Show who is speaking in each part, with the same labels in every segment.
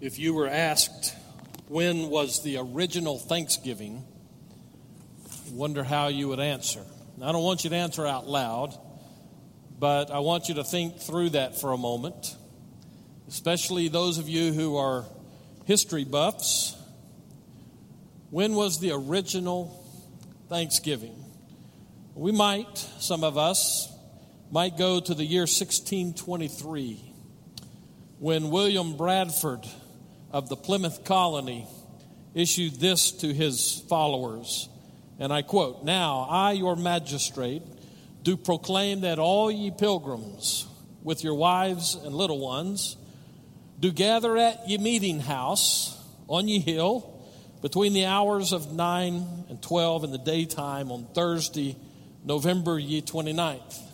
Speaker 1: If you were asked when was the original Thanksgiving, wonder how you would answer. I don't want you to answer out loud, but I want you to think through that for a moment, especially those of you who are history buffs. When was the original Thanksgiving? We might, some of us, might go to the year 1623 when William Bradford of the Plymouth colony issued this to his followers. And I quote Now I, your magistrate, do proclaim that all ye pilgrims, with your wives and little ones, do gather at ye meeting house on ye hill between the hours of 9 and 12 in the daytime on Thursday, November ye 29th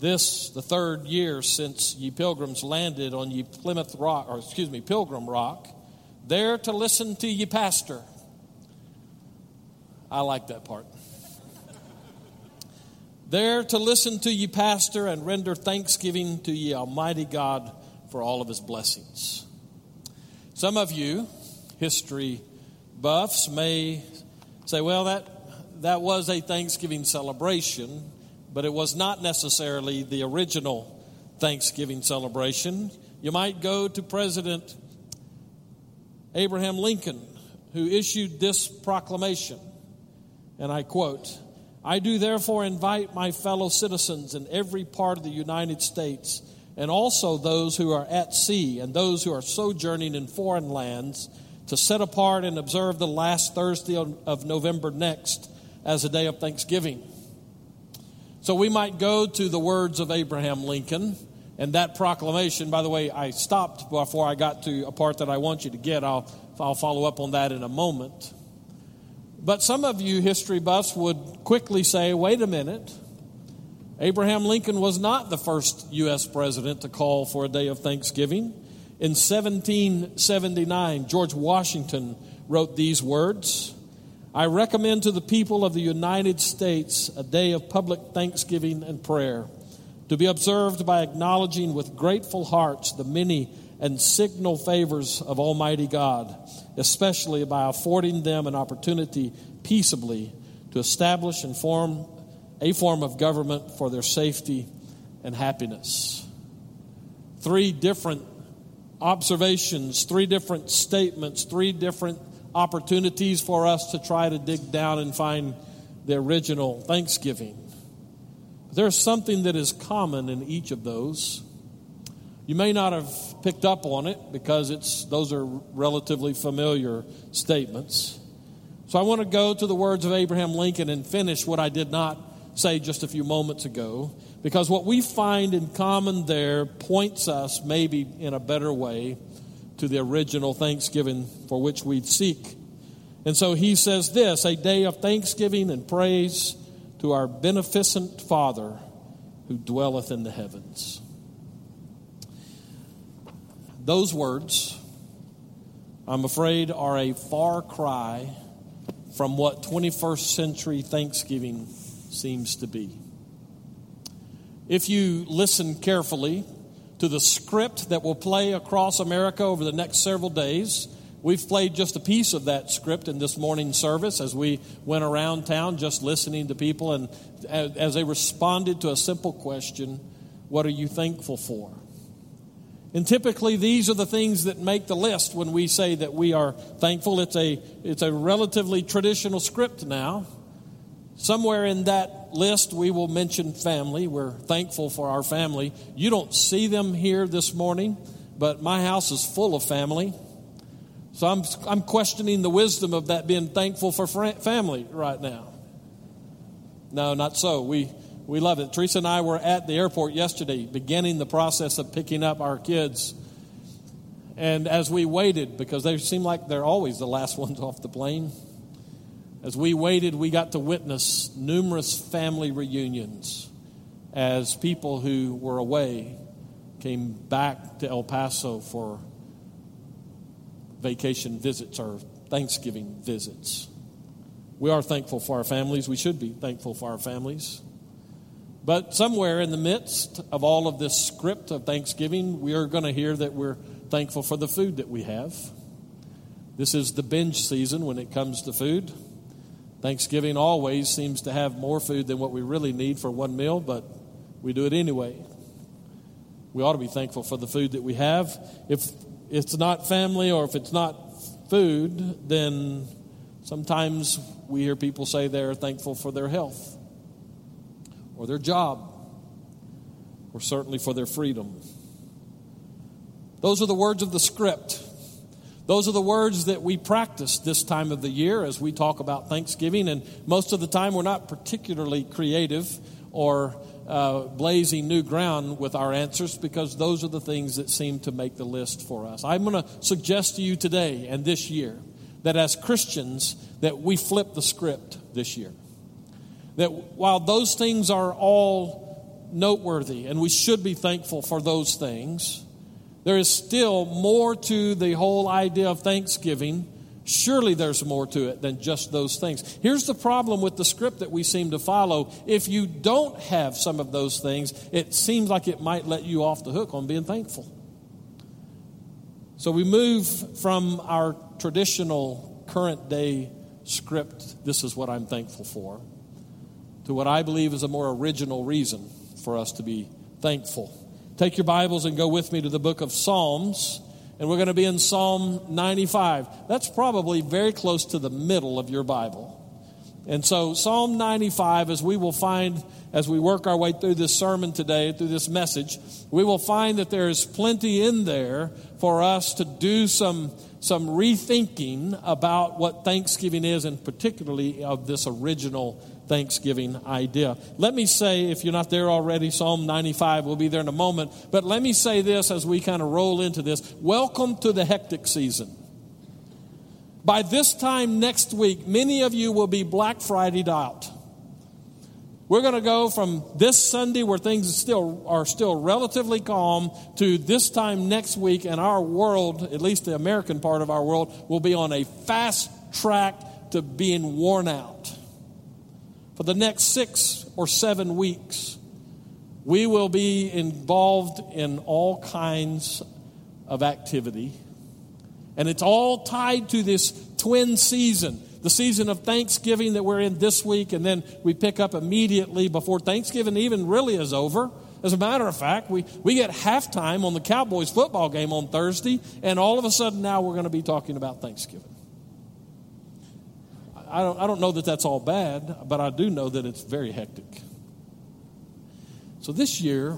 Speaker 1: this, the third year since ye pilgrims landed on ye Plymouth Rock, or excuse me, Pilgrim Rock, there to listen to ye pastor. I like that part. there to listen to ye pastor and render thanksgiving to ye Almighty God for all of his blessings. Some of you, history buffs, may say, well, that, that was a Thanksgiving celebration but it was not necessarily the original Thanksgiving celebration. You might go to President Abraham Lincoln, who issued this proclamation, and I quote, I do therefore invite my fellow citizens in every part of the United States, and also those who are at sea and those who are sojourning in foreign lands, to set apart and observe the last Thursday of November next as a day of thanksgiving. So we might go to the words of Abraham Lincoln and that proclamation. By the way, I stopped before I got to a part that I want you to get. I'll, I'll follow up on that in a moment. But some of you history buffs would quickly say, wait a minute. Abraham Lincoln was not the first U.S. president to call for a day of Thanksgiving. In 1779, George Washington wrote these words I recommend to the people of the United States a day of public thanksgiving and prayer to be observed by acknowledging with grateful hearts the many and signal favors of Almighty God, especially by affording them an opportunity peaceably to establish and form a form of government for their safety and happiness. Three different observations, three different statements, three different opportunities for us to try to dig down and find the original Thanksgiving. There's something that is common in each of those. You may not have picked up on it because it's those are relatively familiar statements. So I want to go to the words of Abraham Lincoln and finish what I did not say just a few moments ago because what we find in common there points us maybe in a better way to the original thanksgiving for which we seek. And so he says this a day of thanksgiving and praise to our beneficent Father who dwelleth in the heavens. Those words, I'm afraid, are a far cry from what 21st century Thanksgiving seems to be. If you listen carefully to the script that will play across America over the next several days. We've played just a piece of that script in this morning's service as we went around town just listening to people and as they responded to a simple question What are you thankful for? And typically, these are the things that make the list when we say that we are thankful. It's a, it's a relatively traditional script now. Somewhere in that list, we will mention family. We're thankful for our family. You don't see them here this morning, but my house is full of family. So I'm, I'm questioning the wisdom of that being thankful for family right now. No, not so. We, we love it. Teresa and I were at the airport yesterday, beginning the process of picking up our kids. And as we waited, because they seem like they're always the last ones off the plane, as we waited, we got to witness numerous family reunions as people who were away came back to El Paso for vacation visits or Thanksgiving visits. We are thankful for our families. We should be thankful for our families. But somewhere in the midst of all of this script of Thanksgiving, we are going to hear that we're thankful for the food that we have. This is the binge season when it comes to food. Thanksgiving always seems to have more food than what we really need for one meal, but we do it anyway. We ought to be thankful for the food that we have. If it's not family or if it's not food, then sometimes we hear people say they're thankful for their health or their job or certainly for their freedom. Those are the words of the script. Those are the words that we practice this time of the year as we talk about Thanksgiving. And most of the time, we're not particularly creative or uh, blazing new ground with our answers because those are the things that seem to make the list for us. I'm going to suggest to you today and this year that as Christians that we flip the script this year. That while those things are all noteworthy and we should be thankful for those things, there is still more to the whole idea of Thanksgiving. Surely there's more to it than just those things. Here's the problem with the script that we seem to follow. If you don't have some of those things, it seems like it might let you off the hook on being thankful. So we move from our traditional current day script, this is what I'm thankful for, to what I believe is a more original reason for us to be thankful. Take your Bibles and go with me to the book of Psalms. And we're going to be in Psalm 95. That's probably very close to the middle of your Bible. And so, Psalm 95, as we will find as we work our way through this sermon today, through this message, we will find that there is plenty in there for us to do some, some rethinking about what Thanksgiving is, and particularly of this original Thanksgiving idea. Let me say, if you're not there already, Psalm 95, we'll be there in a moment, but let me say this as we kind of roll into this. Welcome to the hectic season. By this time next week, many of you will be Black Fridayed out. We're going to go from this Sunday where things still are still relatively calm to this time next week and our world, at least the American part of our world, will be on a fast track to being worn out. For the next six or seven weeks, we will be involved in all kinds of activity. And it's all tied to this twin season the season of Thanksgiving that we're in this week, and then we pick up immediately before Thanksgiving even really is over. As a matter of fact, we, we get halftime on the Cowboys football game on Thursday, and all of a sudden now we're going to be talking about Thanksgiving. I don't, I don't know that that's all bad, but I do know that it's very hectic. So this year,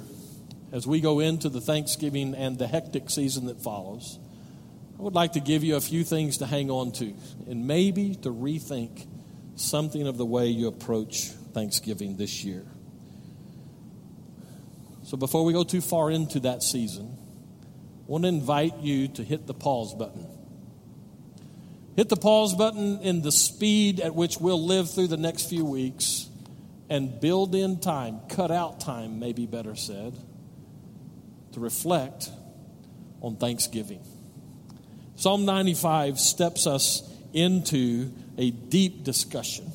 Speaker 1: as we go into the Thanksgiving and the hectic season that follows, I would like to give you a few things to hang on to and maybe to rethink something of the way you approach Thanksgiving this year. So before we go too far into that season, I want to invite you to hit the pause button Hit the pause button in the speed at which we'll live through the next few weeks and build in time, cut out time, maybe better said, to reflect on Thanksgiving. Psalm 95 steps us into a deep discussion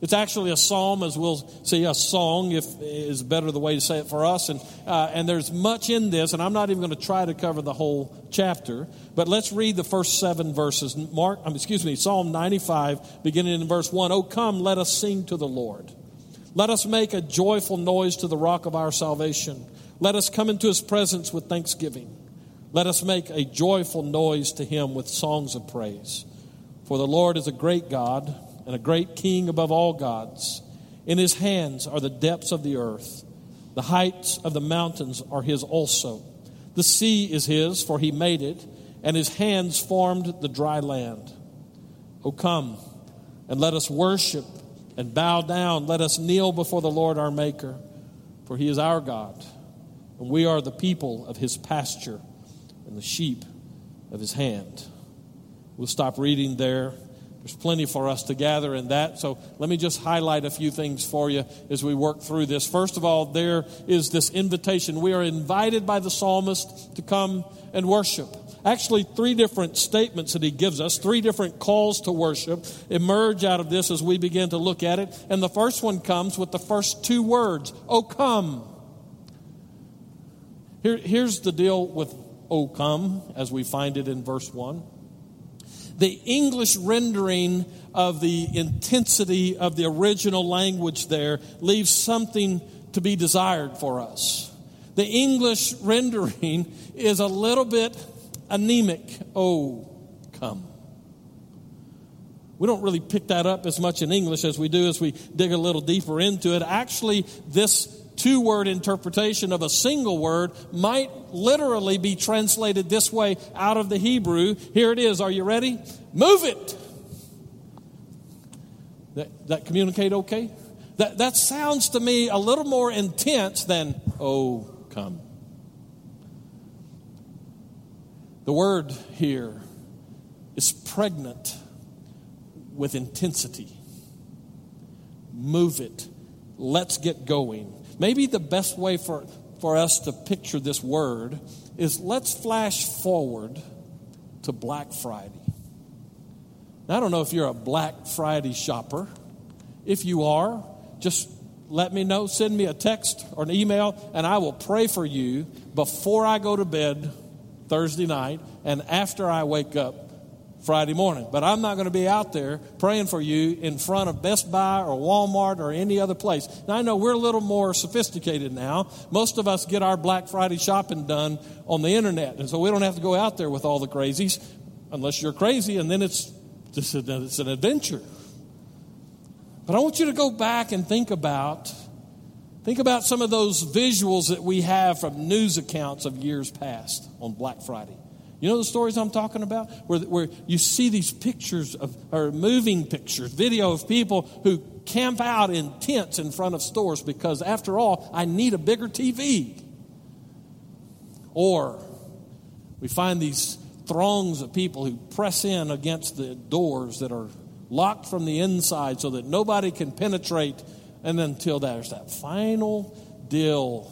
Speaker 1: it's actually a psalm, as we'll see, a song, if is better the way to say it for us. And, uh, and there's much in this, and I'm not even going to try to cover the whole chapter. But let's read the first seven verses. Mark, um, excuse me, Psalm 95, beginning in verse 1. Oh, come, let us sing to the Lord. Let us make a joyful noise to the rock of our salvation. Let us come into his presence with thanksgiving. Let us make a joyful noise to him with songs of praise. For the Lord is a great God and a great king above all gods. In his hands are the depths of the earth. The heights of the mountains are his also. The sea is his, for he made it, and his hands formed the dry land. O come, and let us worship and bow down. Let us kneel before the Lord our Maker, for he is our God, and we are the people of his pasture and the sheep of his hand. We'll stop reading there. There's plenty for us to gather in that. So let me just highlight a few things for you as we work through this. First of all, there is this invitation. We are invited by the psalmist to come and worship. Actually, three different statements that he gives us, three different calls to worship, emerge out of this as we begin to look at it. And the first one comes with the first two words Oh, come. Here, here's the deal with O come, as we find it in verse 1. The English rendering of the intensity of the original language there leaves something to be desired for us. The English rendering is a little bit anemic. Oh, come. We don't really pick that up as much in English as we do as we dig a little deeper into it. Actually, this two word interpretation of a single word might literally be translated this way out of the Hebrew. Here it is. Are you ready? Move it. That, that communicate okay? That, that sounds to me a little more intense than, oh, come. The word here is pregnant with intensity. Move it. Let's get going. Maybe the best way for, for us to picture this word is let's flash forward to Black Friday. Now, I don't know if you're a Black Friday shopper. If you are, just let me know. Send me a text or an email, and I will pray for you before I go to bed Thursday night and after I wake up Friday morning. But I'm not going to be out there praying for you in front of Best Buy or Walmart or any other place. Now, I know we're a little more sophisticated now. Most of us get our Black Friday shopping done on the internet, and so we don't have to go out there with all the crazies unless you're crazy, and then it's it's an adventure. But I want you to go back and think about think about some of those visuals that we have from news accounts of years past on Black Friday. You know the stories I'm talking about? Where, where you see these pictures of, or moving pictures, video of people who camp out in tents in front of stores because, after all, I need a bigger TV. Or we find these throngs of people who press in against the doors that are locked from the inside so that nobody can penetrate, and then until there's that final deal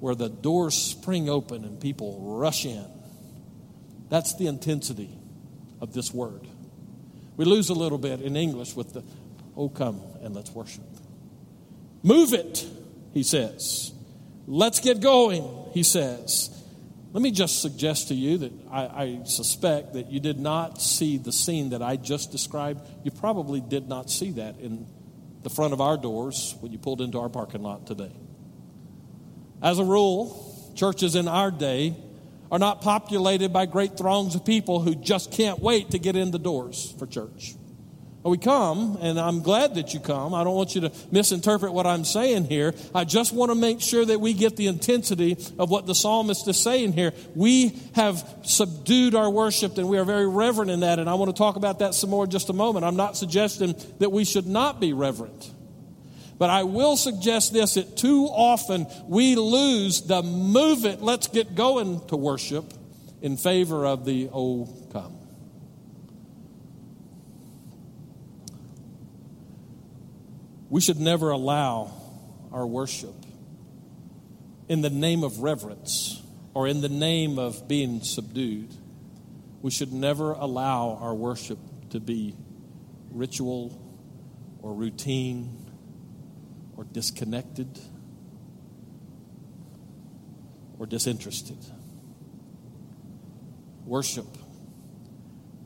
Speaker 1: where the doors spring open and people rush in. That's the intensity of this word. We lose a little bit in English with the, oh, come and let's worship. Move it, he says. Let's get going, he says. Let me just suggest to you that I, I, suspect that you did not see the scene that I just described. You probably did not see that in the front of our doors when you pulled into our parking lot today. As a rule, churches in our day are not populated by great throngs of people who just can't wait to get in the doors for church. We come, and I'm glad that you come. I don't want you to misinterpret what I'm saying here. I just want to make sure that we get the intensity of what the psalmist is saying here. We have subdued our worship, and we are very reverent in that, and I want to talk about that some more in just a moment. I'm not suggesting that we should not be reverent. But I will suggest this that too often we lose the move it, let's get going to worship in favor of the oh, come. We should never allow our worship in the name of reverence or in the name of being subdued. We should never allow our worship to be ritual or routine or disconnected or disinterested. Worship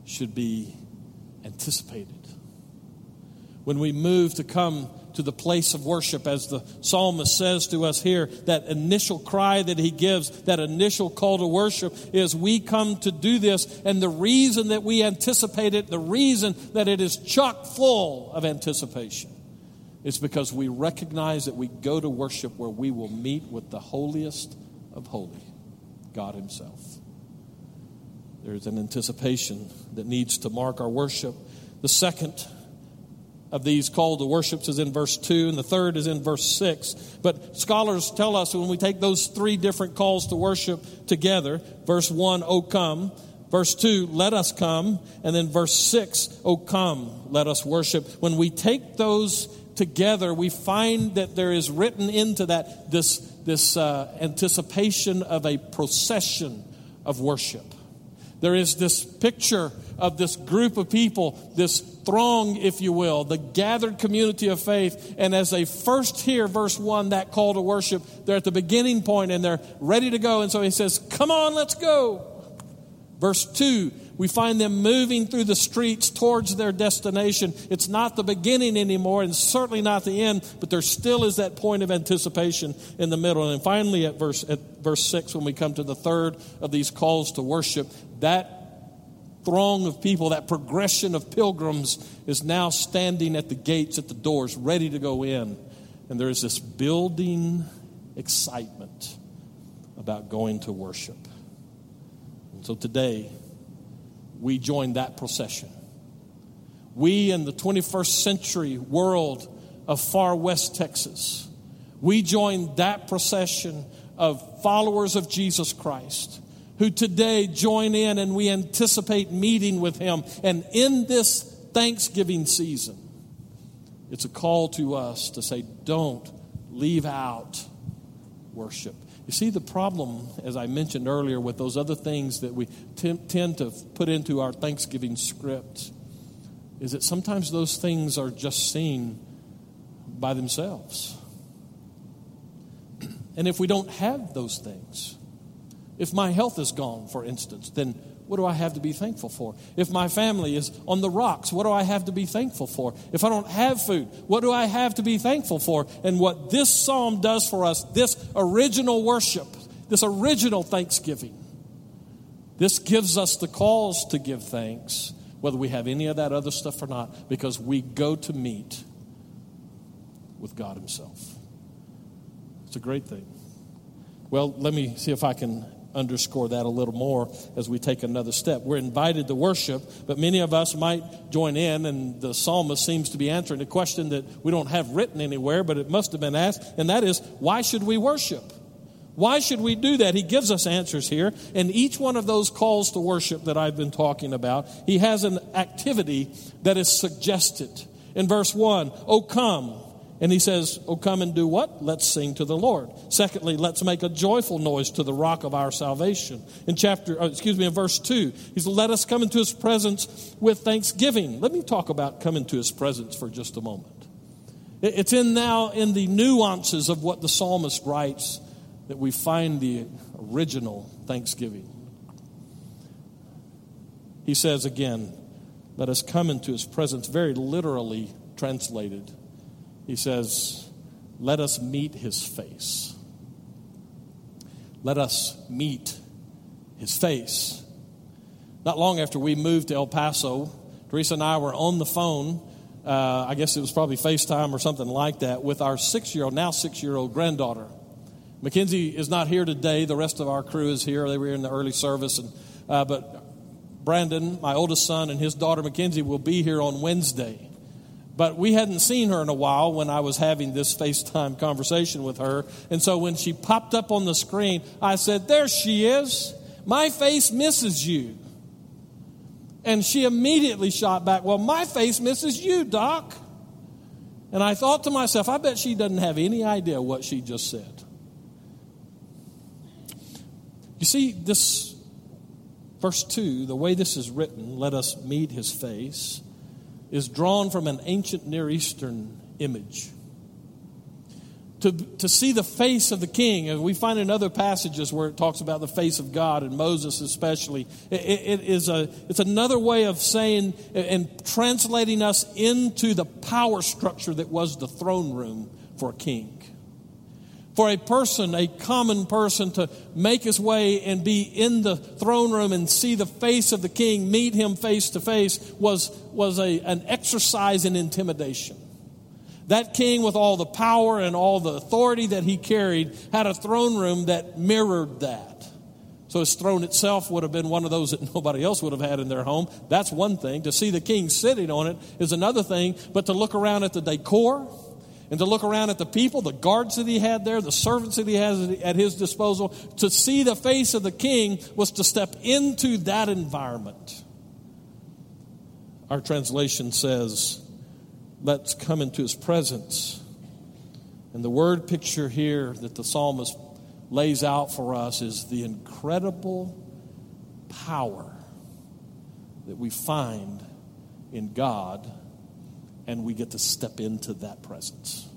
Speaker 1: should be anticipated. When we move to come to the place of worship, as the psalmist says to us here, that initial cry that he gives, that initial call to worship is we come to do this. And the reason that we anticipate it, the reason that it is chock full of anticipation, it's because we recognize that we go to worship where we will meet with the holiest of holy, God Himself. There's an anticipation that needs to mark our worship. The second of these call to worships is in verse 2, and the third is in verse 6. But scholars tell us when we take those three different calls to worship together verse 1, O come. Verse 2, let us come. And then verse 6, O come, let us worship. When we take those together, we find that there is written into that this, this uh, anticipation of a procession of worship. There is this picture of this group of people, this throng, if you will, the gathered community of faith. And as they first hear verse 1, that call to worship, they're at the beginning point and they're ready to go. And so he says, Come on, let's go. Verse 2, we find them moving through the streets towards their destination. It's not the beginning anymore, and certainly not the end, but there still is that point of anticipation in the middle. And finally, at verse, at verse 6, when we come to the third of these calls to worship, that throng of people, that progression of pilgrims, is now standing at the gates, at the doors, ready to go in. And there is this building excitement about going to worship. And so today, we join that procession. We in the 21st century world of far west Texas, we join that procession of followers of Jesus Christ who today join in and we anticipate meeting with him. And in this Thanksgiving season, it's a call to us to say, don't leave out worship. You see, the problem, as I mentioned earlier, with those other things that we t- tend to put into our Thanksgiving script is that sometimes those things are just seen by themselves. And if we don't have those things, if my health is gone, for instance, then what do I have to be thankful for? If my family is on the rocks, what do I have to be thankful for? If I don't have food, what do I have to be thankful for? And what this psalm does for us, this original worship, this original thanksgiving, this gives us the cause to give thanks, whether we have any of that other stuff or not, because we go to meet with God Himself. It's a great thing. Well, let me see if I can underscore that a little more as we take another step. We're invited to worship, but many of us might join in, and the psalmist seems to be answering a question that we don't have written anywhere, but it must have been asked, and that is, why should we worship? Why should we do that? He gives us answers here. And each one of those calls to worship that I've been talking about, he has an activity that is suggested. In verse 1, Oh, come and he says, Oh, come and do what? Let's sing to the Lord. Secondly, let's make a joyful noise to the rock of our salvation. In chapter, uh, excuse me, in verse 2, he said, Let us come into his presence with thanksgiving. Let me talk about coming to his presence for just a moment. It's in now in the nuances of what the psalmist writes that we find the original thanksgiving. He says again, Let us come into his presence, very literally translated he says, Let us meet his face. Let us meet his face. Not long after we moved to El Paso, Teresa and I were on the phone. Uh, I guess it was probably FaceTime or something like that with our six year old, now six year old granddaughter. Mackenzie is not here today. The rest of our crew is here. They were in the early service. And, uh, but Brandon, my oldest son, and his daughter Mackenzie will be here on Wednesday. But we hadn't seen her in a while when I was having this FaceTime conversation with her. And so when she popped up on the screen, I said, There she is. My face misses you. And she immediately shot back, Well, my face misses you, Doc. And I thought to myself, I bet she doesn't have any idea what she just said. You see, this verse 2, the way this is written, let us meet his face is drawn from an ancient Near Eastern image. To, to see the face of the king, and we find in other passages where it talks about the face of God, and Moses especially, it, it is a, it's another way of saying and translating us into the power structure that was the throne room for a king for a person, a common person, to make his way and be in the throne room and see the face of the king, meet him face to face, was, was a, an exercise in intimidation. That king, with all the power and all the authority that he carried, had a throne room that mirrored that. So his throne itself would have been one of those that nobody else would have had in their home. That's one thing. To see the king sitting on it is another thing. But to look around at the decor, and to look around at the people, the guards that he had there, the servants that he has at his disposal, to see the face of the king was to step into that environment. Our translation says, Let's come into his presence. And the word picture here that the psalmist lays out for us is the incredible power that we find in God and we get to step into that presence.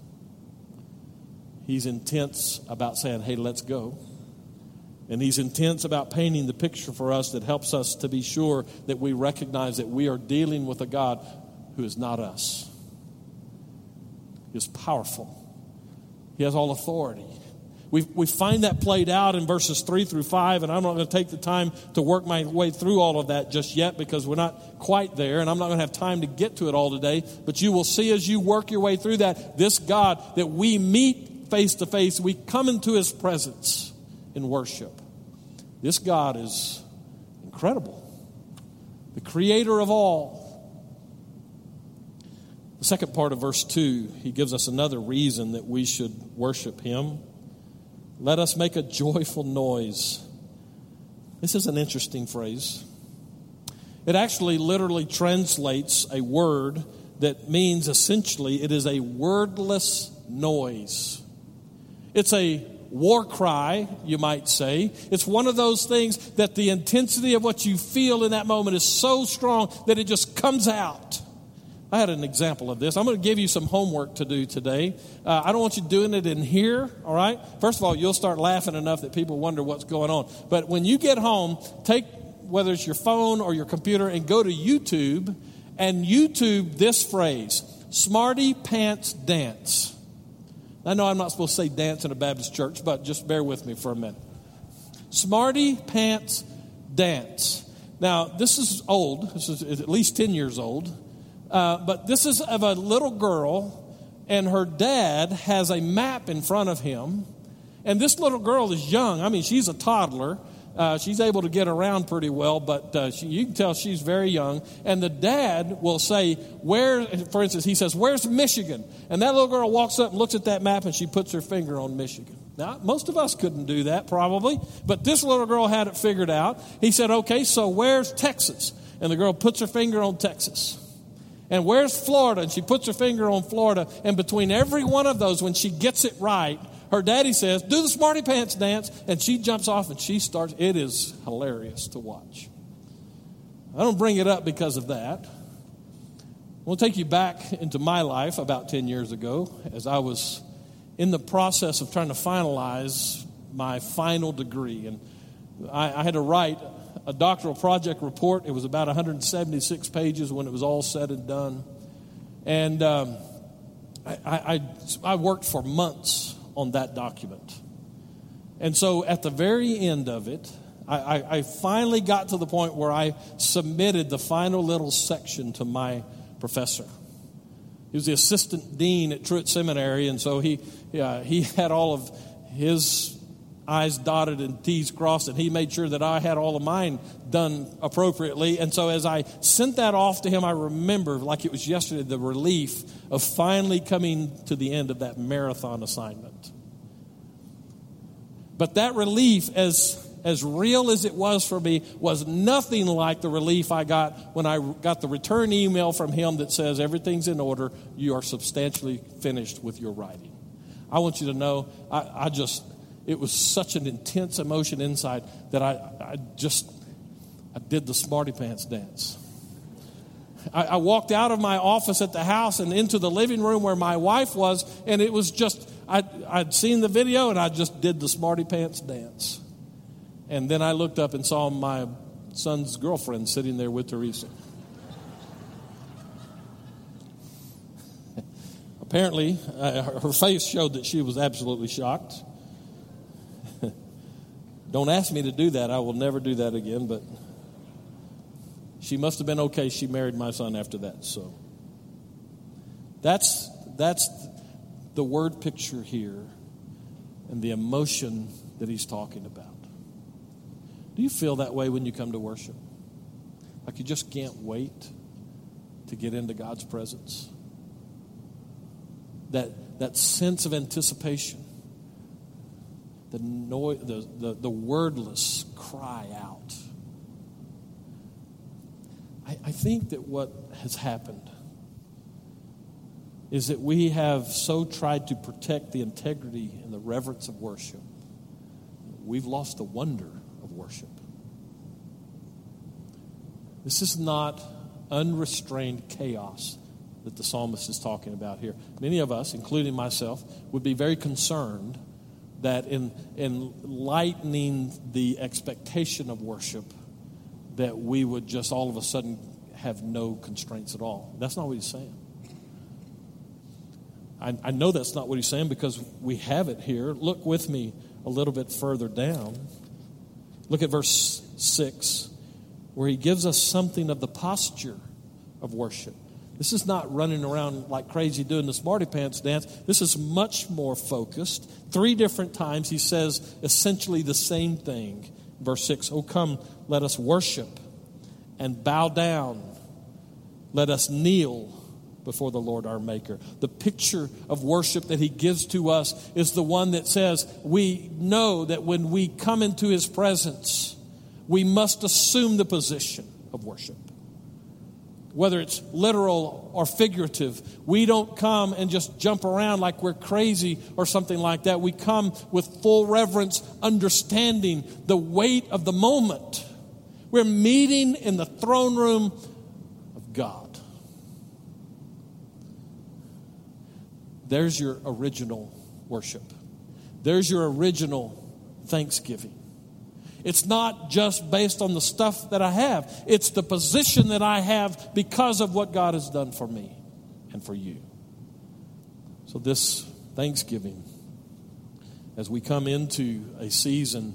Speaker 1: He's intense about saying, hey, let's go. And he's intense about painting the picture for us that helps us to be sure that we recognize that we are dealing with a God who is not us. He is powerful, He has all authority. We, we find that played out in verses 3 through 5, and I'm not going to take the time to work my way through all of that just yet because we're not quite there, and I'm not going to have time to get to it all today. But you will see as you work your way through that, this God that we meet face to face, we come into His presence in worship. This God is incredible, the creator of all. The second part of verse 2, he gives us another reason that we should worship him. Let us make a joyful noise. This is an interesting phrase. It actually literally translates a word that means essentially it is a wordless noise. It's a war cry, you might say. It's one of those things that the intensity of what you feel in that moment is so strong that it just comes out. I had an example of this. I'm going to give you some homework to do today. Uh, I don't want you doing it in here, all right? First of all, you'll start laughing enough that people wonder what's going on. But when you get home, take whether it's your phone or your computer and go to YouTube and YouTube this phrase Smarty Pants Dance. I know I'm not supposed to say dance in a Baptist church, but just bear with me for a minute. Smarty Pants Dance. Now, this is old. This is at least 10 years old. Uh, but this is of a little girl, and her dad has a map in front of him. And this little girl is young. I mean, she's a toddler. Uh, she's able to get around pretty well, but uh, she, you can tell she's very young. And the dad will say, "Where?" For instance, he says, "Where's Michigan?" And that little girl walks up and looks at that map, and she puts her finger on Michigan. Now, most of us couldn't do that probably, but this little girl had it figured out. He said, "Okay, so where's Texas?" And the girl puts her finger on Texas. And where's Florida? And she puts her finger on Florida. And between every one of those, when she gets it right, her daddy says, Do the smarty pants dance. And she jumps off and she starts. It is hilarious to watch. I don't bring it up because of that. We'll take you back into my life about 10 years ago as I was in the process of trying to finalize my final degree. And I, I had to write a doctoral project report. It was about 176 pages when it was all said and done. And um, I, I, I worked for months on that document. And so at the very end of it, I, I, finally got to the point where I submitted the final little section to my professor. He was the assistant dean at Truett Seminary, and so he, he had all of his I's dotted and T's crossed, and he made sure that I had all of mine done appropriately. And so as I sent that off to him, I remember, like it was yesterday, the relief of finally coming to the end of that marathon assignment. But that relief, as as real as it was for me, was nothing like the relief I got when I got the return email from him that says everything's in order, you are substantially finished with your writing. I want you to know, I, I just it was such an intense emotion inside that I, I just I did the smarty pants dance. I, I walked out of my office at the house and into the living room where my wife was, and it was just I, I'd seen the video and I just did the smarty pants dance. And then I looked up and saw my son's girlfriend sitting there with Teresa. Apparently, uh, her face showed that she was absolutely shocked. Don't ask me to do that. I will never do that again, but she must have been okay. She married my son after that. So that's that's the word picture here and the emotion that he's talking about. Do you feel that way when you come to worship? Like you just can't wait to get into God's presence? That that sense of anticipation the, noise, the, the, the wordless cry out. I, I think that what has happened is that we have so tried to protect the integrity and the reverence of worship, we've lost the wonder of worship. This is not unrestrained chaos that the psalmist is talking about here. Many of us, including myself, would be very concerned that in, in lightening the expectation of worship, that we would just all of a sudden have no constraints at all. That's not what he's saying. I, I know that's not what he's saying because we have it here. Look with me a little bit further down. Look at verse 6, where he gives us something of the posture of worship. This is not running around like crazy doing the smarty pants dance. This is much more focused. Three different times he says essentially the same thing. Verse 6 Oh, come, let us worship and bow down. Let us kneel before the Lord our Maker. The picture of worship that he gives to us is the one that says we know that when we come into his presence, we must assume the position of worship whether it's literal or figurative. We don't come and just jump around like we're crazy or something like that. We come with full reverence, understanding the weight of the moment. We're meeting in the throne room of God. There's your original worship. There's your original thanksgiving. It's not just based on the stuff that I have, it's the position that I have because of what God has done for me and for you. So, this Thanksgiving, as we come into a season,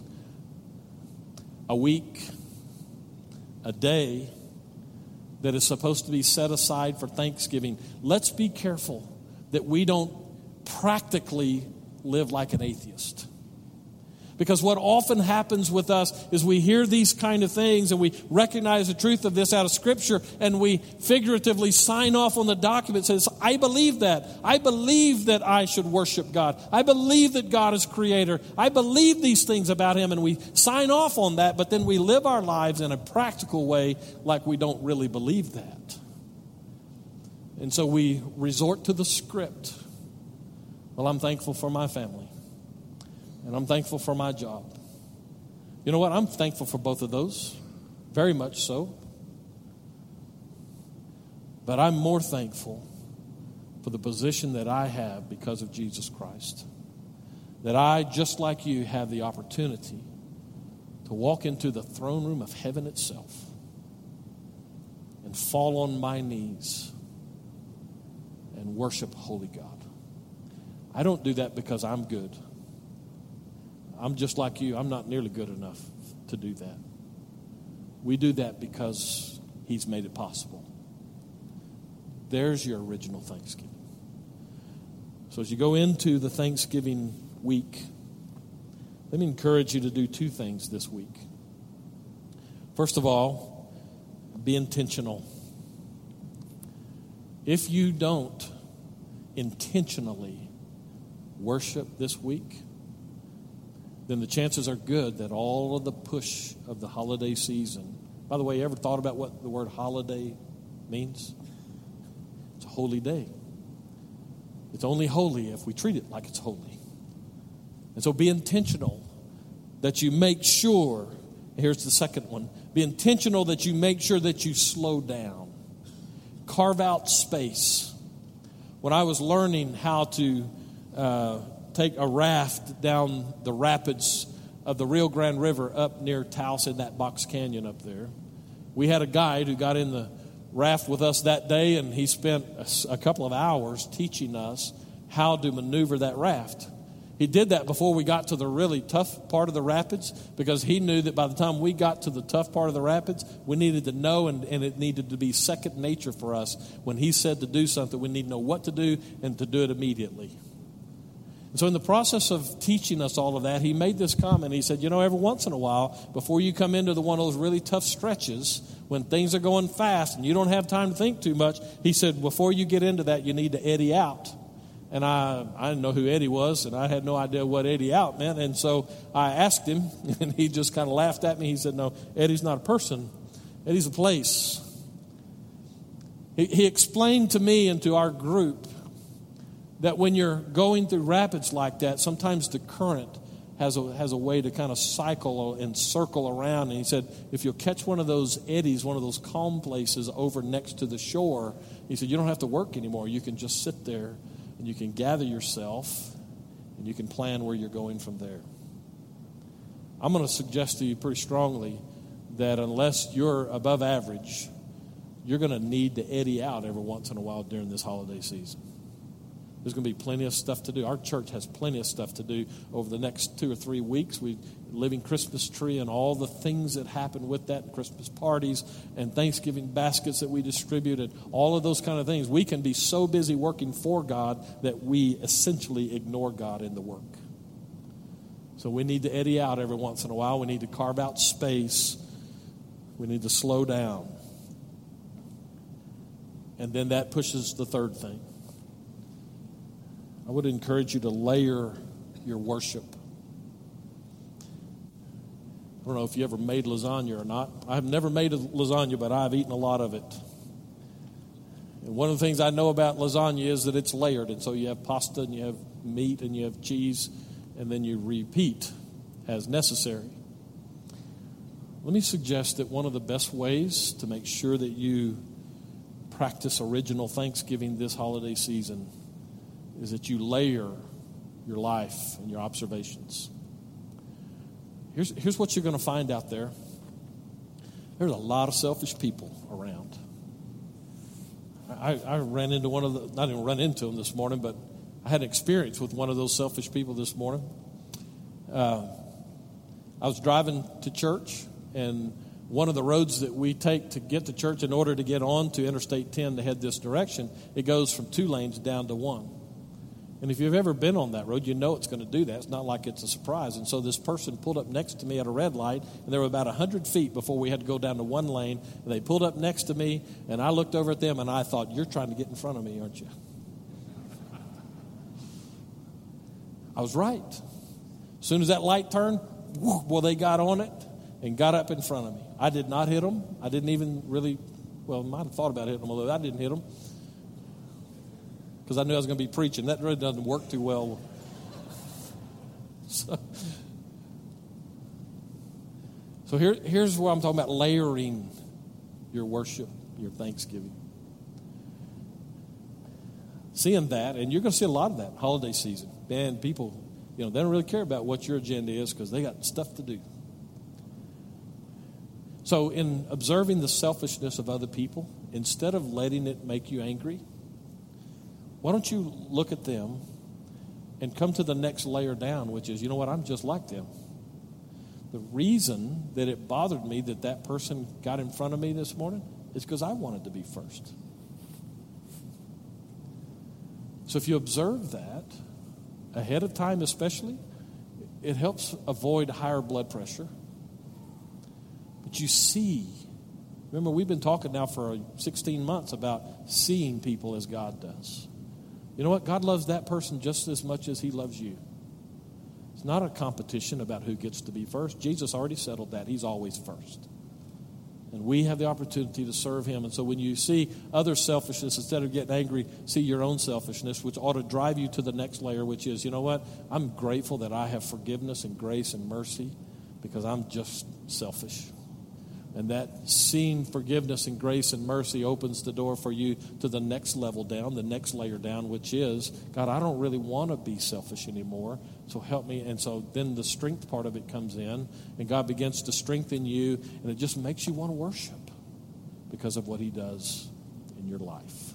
Speaker 1: a week, a day that is supposed to be set aside for Thanksgiving, let's be careful that we don't practically live like an atheist. Because what often happens with us is we hear these kind of things and we recognize the truth of this out of Scripture and we figuratively sign off on the document that says, I believe that. I believe that I should worship God. I believe that God is creator. I believe these things about Him and we sign off on that, but then we live our lives in a practical way like we don't really believe that. And so we resort to the script. Well, I'm thankful for my family. And I'm thankful for my job. You know what? I'm thankful for both of those, very much so. But I'm more thankful for the position that I have because of Jesus Christ. That I, just like you, have the opportunity to walk into the throne room of heaven itself and fall on my knees and worship Holy God. I don't do that because I'm good. I'm just like you. I'm not nearly good enough to do that. We do that because He's made it possible. There's your original Thanksgiving. So, as you go into the Thanksgiving week, let me encourage you to do two things this week. First of all, be intentional. If you don't intentionally worship this week, then the chances are good that all of the push of the holiday season. By the way, you ever thought about what the word holiday means? It's a holy day. It's only holy if we treat it like it's holy. And so be intentional that you make sure, here's the second one be intentional that you make sure that you slow down, carve out space. When I was learning how to uh, take a raft down the rapids of the Rio Grande River up near Taos in that box canyon up there. We had a guide who got in the raft with us that day, and he spent a, couple of hours teaching us how to maneuver that raft. He did that before we got to the really tough part of the rapids because he knew that by the time we got to the tough part of the rapids, we needed to know and, and, it needed to be second nature for us. When he said to do something, we need to know what to do and to do it immediately. And so, in the process of teaching us all of that, he made this comment. He said, You know, every once in a while, before you come into the one of those really tough stretches, when things are going fast and you don't have time to think too much, he said, Before you get into that, you need to eddy out. And I, I didn't know who Eddie was, and I had no idea what Eddie out meant. And so I asked him, and he just kind of laughed at me. He said, No, Eddie's not a person, Eddie's a place. He, he explained to me and to our group that when you're going through rapids like that, sometimes the current has a, has a way to kind of cycle and circle around. And he said, if you'll catch one of those eddies, one of those calm places over next to the shore, he said, you don't have to work anymore. You can just sit there and you can gather yourself and you can plan where you're going from there. I'm going to suggest to you pretty strongly that unless you're above average, you're going to need to eddy out every once in a while during this holiday season. There's going to be plenty of stuff to do. Our church has plenty of stuff to do over the next two or three weeks. We living Christmas tree and all the things that happen with that, Christmas parties and Thanksgiving baskets that we distribute, and all of those kind of things. We can be so busy working for God that we essentially ignore God in the work. So we need to eddy out every once in a while. We need to carve out space. We need to slow down. And then that pushes the third thing. I would encourage you to layer your worship. I don't know if you ever made lasagna or not. I've never made lasagna, but I've eaten a lot of it. And one of the things I know about lasagna is that it's layered. And so you have pasta and you have meat and you have cheese, and then you repeat as necessary. Let me suggest that one of the best ways to make sure that you practice original Thanksgiving this holiday season is that you layer your life and your observations. Here's, here's what you're going to find out there there's a lot of selfish people around. I, I ran into one of the, not even run into them this morning, but I had an experience with one of those selfish people this morning. Uh, I was driving to church, and one of the roads that we take to get to church in order to get on to Interstate 10 to head this direction, it goes from two lanes down to one. And if you've ever been on that road, you know it's going to do that. It's not like it's a surprise. And so this person pulled up next to me at a red light, and they were about 100 feet before we had to go down to one lane. And they pulled up next to me, and I looked over at them, and I thought, You're trying to get in front of me, aren't you? I was right. As soon as that light turned, well, they got on it and got up in front of me. I did not hit them. I didn't even really, well, might have thought about hitting them, although I didn't hit them because I knew I was going to be preaching. That really doesn't work too well. So, so here, here's where I'm talking about layering your worship, your thanksgiving. Seeing that, and you're going to see a lot of that holiday season. Man, people, you know, they don't really care about what your agenda is because they got stuff to do. So, in observing the selfishness of other people, instead of letting it make you angry, why don't you look at them and come to the next layer down, which is, you know what, I'm just like them. The reason that it bothered me that that person got in front of me this morning is because I wanted to be first. So if you observe that ahead of time, especially, it helps avoid higher blood pressure. But you see, remember, we've been talking now for 16 months about seeing people as God does. You know what? God loves that person just as much as he loves you. It's not a competition about who gets to be first. Jesus already settled that. He's always first. And we have the opportunity to serve him. And so when you see other selfishness, instead of getting angry, see your own selfishness, which ought to drive you to the next layer, which is, you know what? I'm grateful that I have forgiveness and grace and mercy because I'm just selfish. And that seeing forgiveness and grace and mercy opens the door for you to the next level down, the next layer down, which is, God, I don't really want to be selfish anymore. So help me. And so then the strength part of it comes in, and God begins to strengthen you, and it just makes you want to worship because of what He does in your life.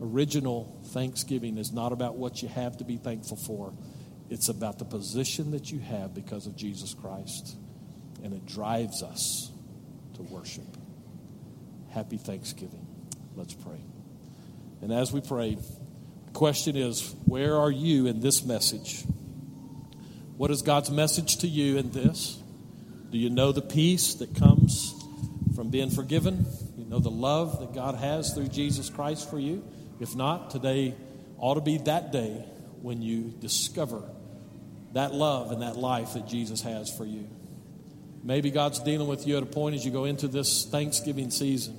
Speaker 1: Original thanksgiving is not about what you have to be thankful for, it's about the position that you have because of Jesus Christ and it drives us to worship. Happy Thanksgiving. Let's pray. And as we pray, the question is where are you in this message? What is God's message to you in this? Do you know the peace that comes from being forgiven? You know the love that God has through Jesus Christ for you? If not, today ought to be that day when you discover that love and that life that Jesus has for you. Maybe God's dealing with you at a point as you go into this Thanksgiving season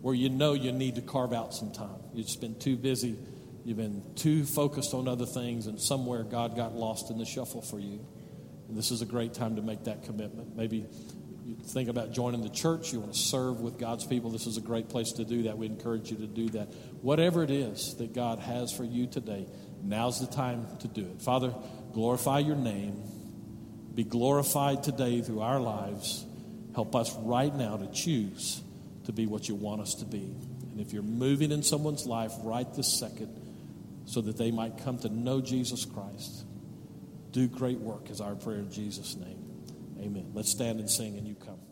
Speaker 1: where you know you need to carve out some time. You've just been too busy, you've been too focused on other things, and somewhere God got lost in the shuffle for you. And this is a great time to make that commitment. Maybe you think about joining the church, you want to serve with God's people. This is a great place to do that. We encourage you to do that. Whatever it is that God has for you today, now's the time to do it. Father, glorify your name. Be glorified today through our lives. Help us right now to choose to be what you want us to be. And if you're moving in someone's life right this second so that they might come to know Jesus Christ, do great work is our prayer in Jesus' name. Amen. Let's stand and sing and you come.